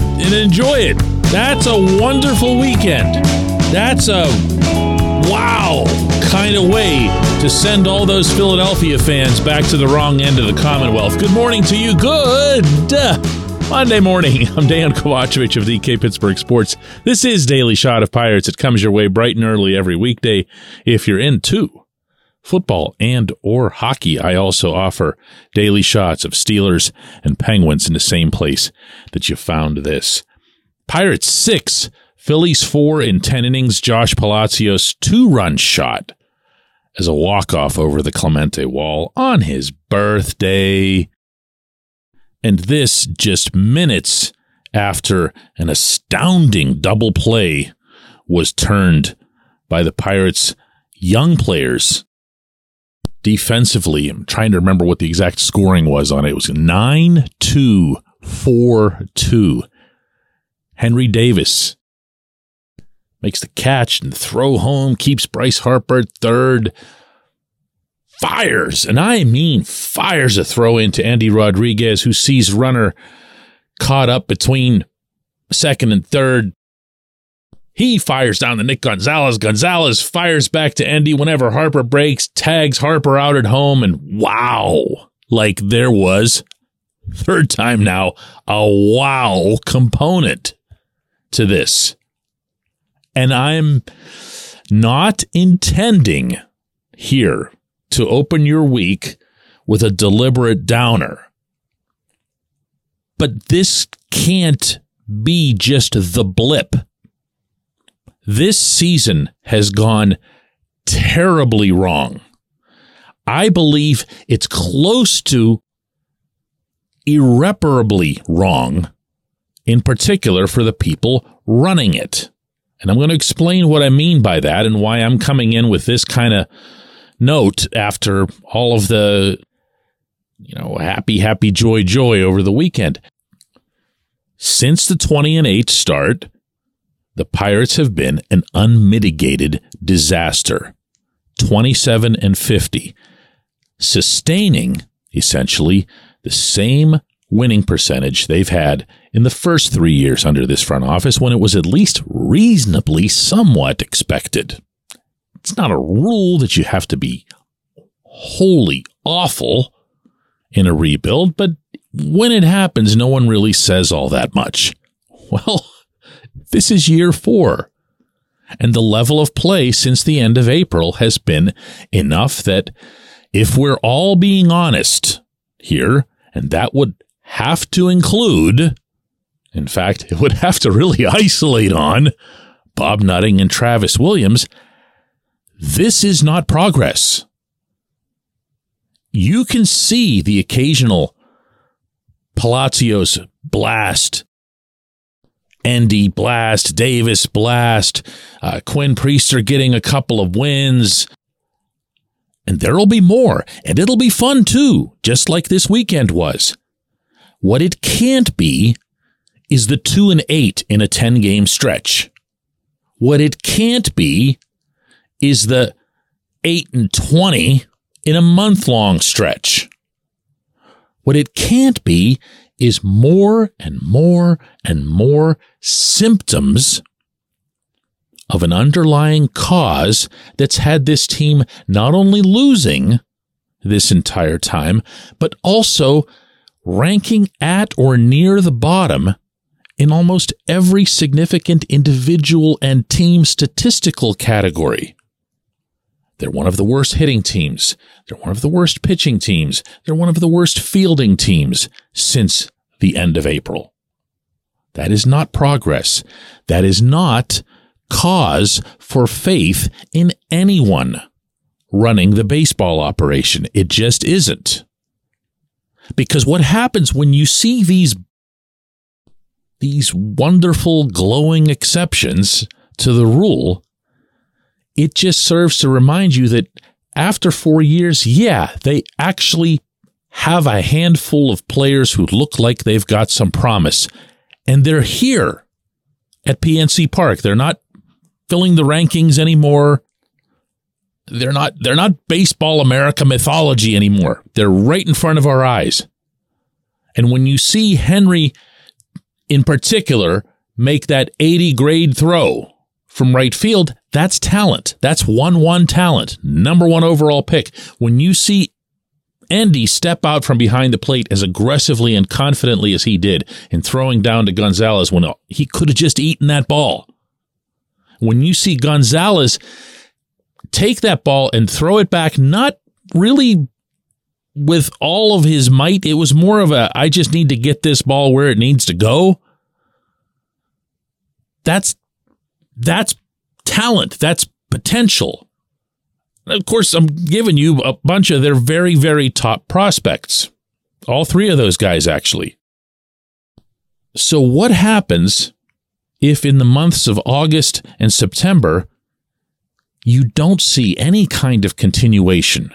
and enjoy it. That's a wonderful weekend. That's a wow kind of way to send all those Philadelphia fans back to the wrong end of the Commonwealth. Good morning to you. Good uh, Monday morning. I'm Dejan Kovacevic of DK Pittsburgh Sports. This is Daily Shot of Pirates. It comes your way bright and early every weekday if you're into football and or hockey. I also offer daily shots of Steelers and Penguins in the same place that you found this. Pirates 6, Phillies 4 in 10 innings. Josh Palacios two-run shot as a walk-off over the Clemente wall on his birthday. And this just minutes after an astounding double play was turned by the Pirates' young players defensively. I'm trying to remember what the exact scoring was on it. It was 9 2 4 2. Henry Davis makes the catch and throw home, keeps Bryce Harper third. Fires, and I mean fires a throw into Endy Rodriguez, who sees runner caught up between second and third. He fires down to Nick Gonzalez. Gonzalez fires back to Endy whenever Harper breaks, tags Harper out at home, and wow, like there was, third time now, a wow component to this. And I'm not intending here to open your week with a deliberate downer. But this can't be just the blip this season has gone terribly wrong. I believe it's close to irreparably wrong, in particular for the people running it. And I'm going to explain what I mean by that and why I'm coming in with this kind of note after all of the, you know, happy, happy, joy, joy over the weekend. Since the 20 and 8 start, the Pirates have been an unmitigated disaster 27 and 50, sustaining essentially the same winning percentage they've had in the first three years under this front office when it was at least reasonably somewhat expected. It's not a rule that you have to be wholly awful in a rebuild, but when it happens, no one really says all that much. Well, this is year four. And the level of play since the end of April has been enough that if we're all being honest here, and that would have to include, in fact, it would have to really isolate on Bob Nutting and Travis Williams, this is not progress. You can see the occasional Palacios blast Endy Blast, Davis Blast, uh, Quinn are getting a couple of wins. And there'll be more, and it'll be fun too, just like this weekend was. What it can't be is the 2 and 8 in a 10 game stretch. What it can't be is the 8 and 20 in a month long stretch. What it can't be is more and more and more symptoms of an underlying cause that's had this team not only losing this entire time, but also ranking at or near the bottom in almost every significant individual and team statistical category. They're one of the worst hitting teams. They're one of the worst pitching teams. They're one of the worst fielding teams since the end of April. That is not progress. That is not cause for faith in anyone running the baseball operation. It just isn't. Because what happens when you see these these wonderful glowing exceptions to the rule it just serves to remind you that after four years, yeah, they actually have a handful of players who look like they've got some promise. And they're here at PNC Park. They're not filling the rankings anymore. They're not they're not baseball America mythology anymore. They're right in front of our eyes. And when you see Henry in particular make that 80 grade throw from right field, that's talent. That's 1 1 talent. Number one overall pick. When you see Endy step out from behind the plate as aggressively and confidently as he did in throwing down to Gonzalez when he could have just eaten that ball. When you see Gonzalez take that ball and throw it back, not really with all of his might, it was more of a, I just need to get this ball where it needs to go. That's, that's talent. That's potential. Of course, I'm giving you a bunch of their very, very top prospects. All three of those guys, actually. So, what happens if in the months of August and September you don't see any kind of continuation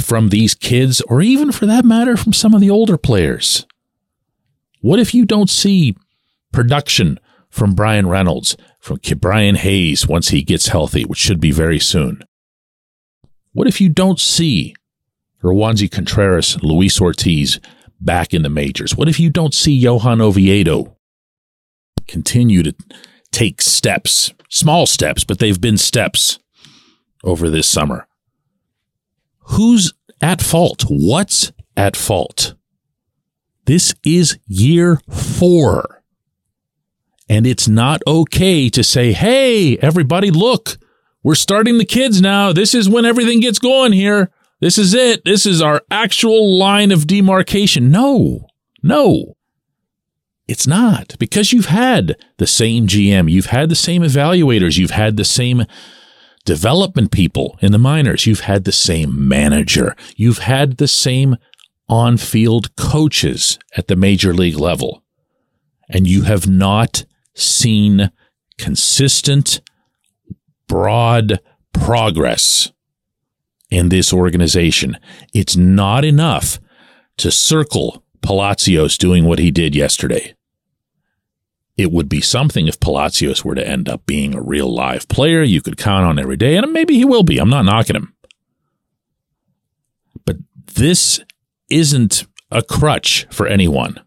from these kids, or even for that matter, from some of the older players? What if you don't see production from Bryan Reynolds, from Ke'Bryan Hayes once he gets healthy, which should be very soon. What if you don't see Roansy Contreras, Luis Ortiz back in the majors? What if you don't see Johan Oviedo continue to take steps, small steps, but they've been steps over this summer? Who's at fault? What's at fault? This is year four and it's not okay to say, hey, everybody, look, we're starting the kids now. This is when everything gets going here. This is it. This is our actual line of demarcation. No, no, it's not because you've had the same GM, you've had the same evaluators, you've had the same development people in the minors, you've had the same manager, you've had the same on field coaches at the major league level, and you have not seen consistent, broad progress in this organization. It's not enough to circle Palacios doing what he did yesterday. It would be something if Palacios were to end up being a real live player you could count on every day, and maybe he will be. I'm not knocking him. But this isn't a crutch for anyone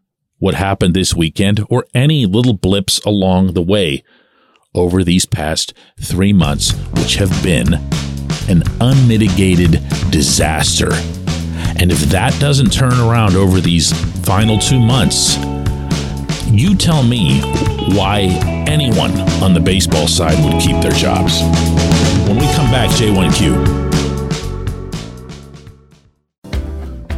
what happened this weekend or any little blips along the way over these past three months, which have been an unmitigated disaster. And if that doesn't turn around over these final two months, you tell me why anyone on the baseball side would keep their jobs. When we come back, J1Q.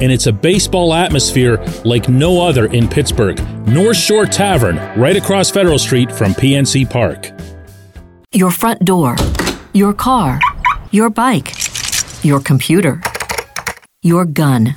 and it's a baseball atmosphere like no other in Pittsburgh. North Shore Tavern, right across Federal Street from PNC Park. Your front door, your car, your bike, your computer, your gun.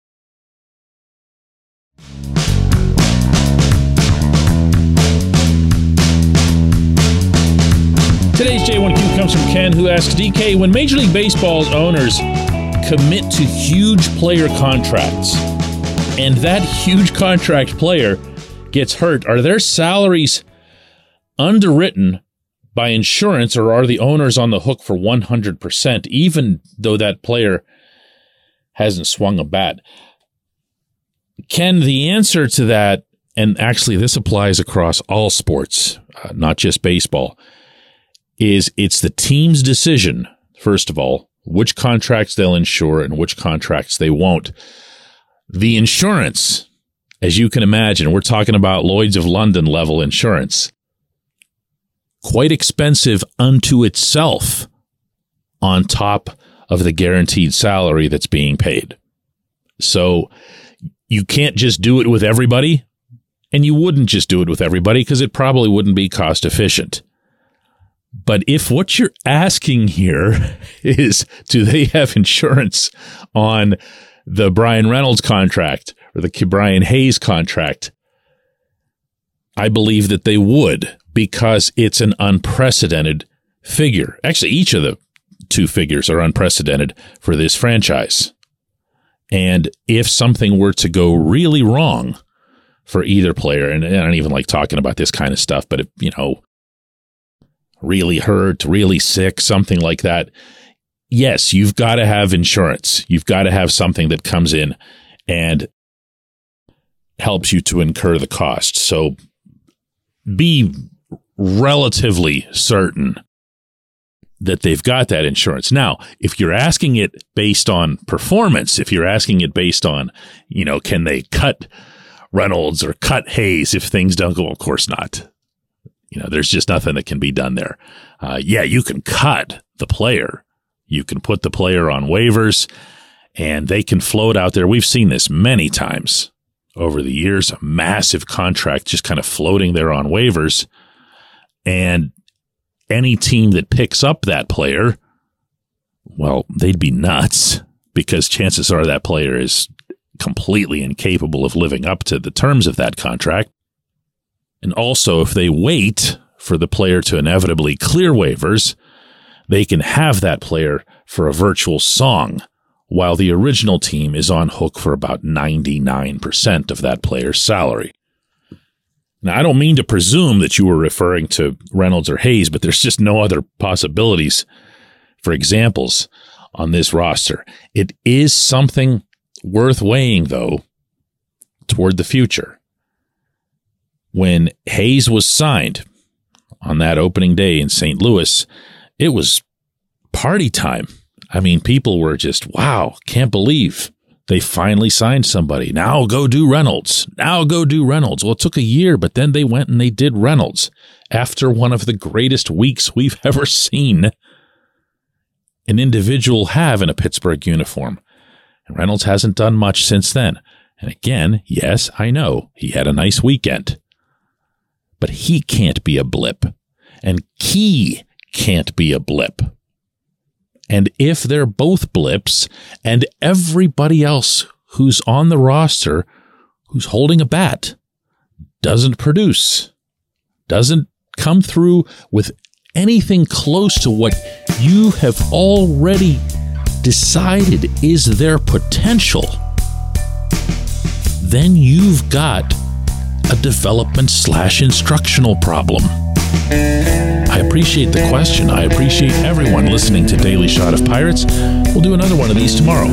Today's J1Q comes from Ken, who asks DK When Major League Baseball's owners commit to huge player contracts and that huge contract player gets hurt, are their salaries underwritten by insurance or are the owners on the hook for 100%, even though that player hasn't swung a bat? Ken, the answer to that, and actually this applies across all sports, uh, not just baseball is it's the team's decision, first of all, which contracts they'll insure and which contracts they won't. The insurance, as you can imagine, we're talking about Lloyd's of London level insurance, quite expensive unto itself on top of the guaranteed salary that's being paid. So you can't just do it with everybody. And you wouldn't just do it with everybody because it probably wouldn't be cost efficient. But if what you're asking here is do they have insurance on the Bryan Reynolds contract or the Ke'Bryan Hayes contract? I believe that they would because it's an unprecedented figure. Actually, each of the two figures are unprecedented for this franchise. And if something were to go really wrong for either player, and I don't even like talking about this kind of stuff, but if, you know, really hurt, really sick, something like that, yes, you've got to have insurance. You've got to have something that comes in and helps you to incur the cost. So be relatively certain that they've got that insurance. Now, if you're asking it based on performance, if you're asking it based on, you know, can they cut Reynolds or cut Hayes if things don't go? Of course not. You know, there's just nothing that can be done there. Uh, yeah, you can cut the player. You can put the player on waivers and they can float out there. We've seen this many times over the years, a massive contract just kind of floating there on waivers. And any team that picks up that player, well, they'd be nuts because chances are that player is completely incapable of living up to the terms of that contract. And also, if they wait for the player to inevitably clear waivers, they can have that player for a virtual song while the original team is on hook for about 99% of that player's salary. Now, I don't mean to presume that you were referring to Reynolds or Hayes, but there's just no other possibilities for examples on this roster. It is something worth weighing, though, toward the future. When Hayes was signed on that opening day in St. Louis, it was party time. I mean, people were just, wow, can't believe they finally signed somebody. Now go do Reynolds. Now go do Reynolds. Well, it took a year, but then they went and they did Reynolds after one of the greatest weeks we've ever seen an individual have in a Pittsburgh uniform. And Reynolds hasn't done much since then. And again, yes, I know he had a nice weekend, but he can't be a blip. And Ke can't be a blip. And if they're both blips and everybody else who's on the roster who's holding a bat doesn't produce, doesn't come through with anything close to what you have already decided is their potential, then you've got a development slash instructional problem. I appreciate the question. I appreciate everyone listening to Daily Shot of Pirates. We'll do another one of these tomorrow.